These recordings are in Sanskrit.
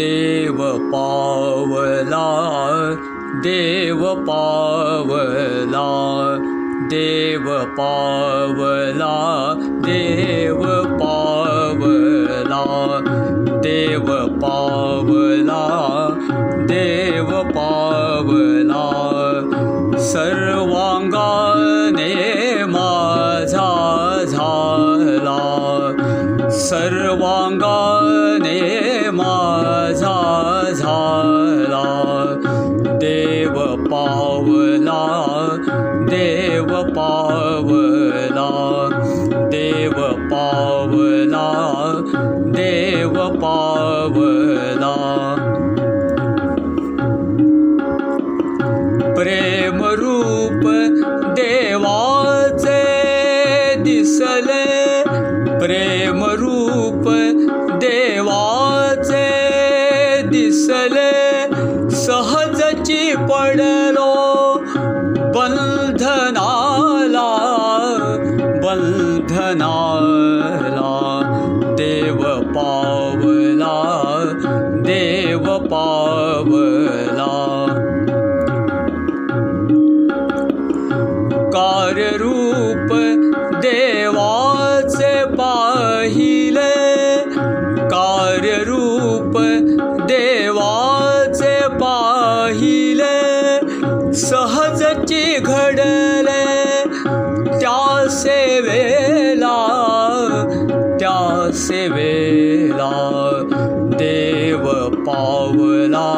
देव पावला देव पावला देव पावला देव पावला देव पावला देव पावला। सर्वांगाने देव पावला देव पावला देव पावला। प्रेमरूप देवाचे दिसले देवाचे दिसले सहजची पडलो बंधनाला देव पावला देव पावला कार्यरूप देवाचे पाहिले कार्यरूप देवाचे पाहिले सहजची घडले सेवेला देव पावला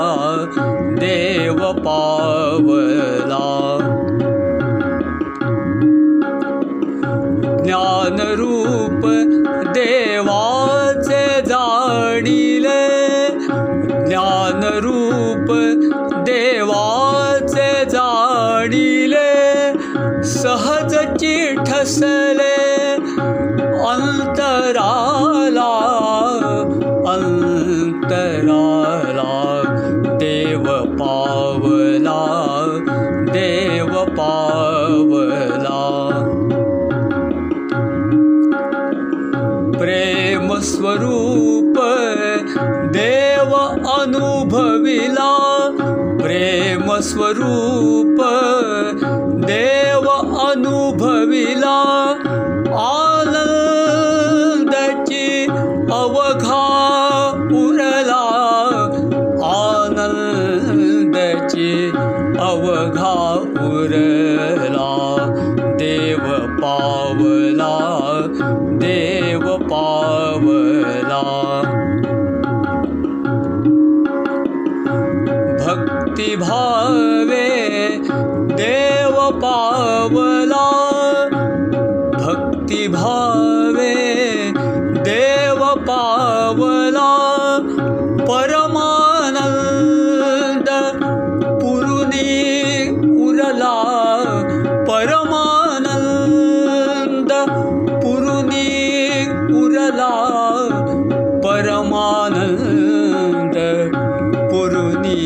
देव पावला ज्ञानरूप देवाचे जाणिले ज्ञानरूप पावला देव पावला। प्रेम स्वरूप देव अनुभविला। प्रेम स्वरूप पावला देव पावला भक्तिभावे देव पावला भक्तिभावे देव पावला परमानंद पुरुनी उरला परमानंद परमानंद पुरुनी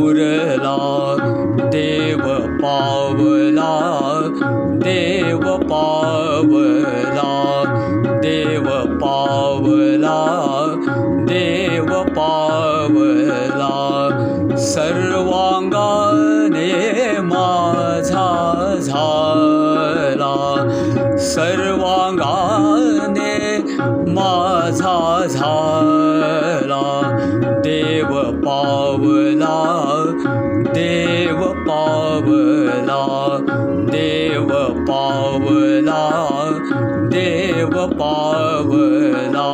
उरला देव पावला देव पावला देव पावला देव पावला सर्वांगाने माझा झाला सर्वांगाने माझा झाला देव पावला देव पावला देव पावला देव पावला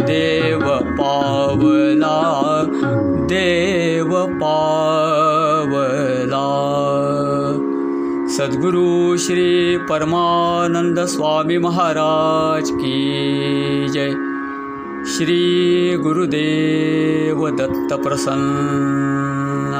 देव पावला देव पावला सद्गुरु श्री परमानंद स्वामी महाराज की जय। श्री गुरुदेव दत्त प्रसन्न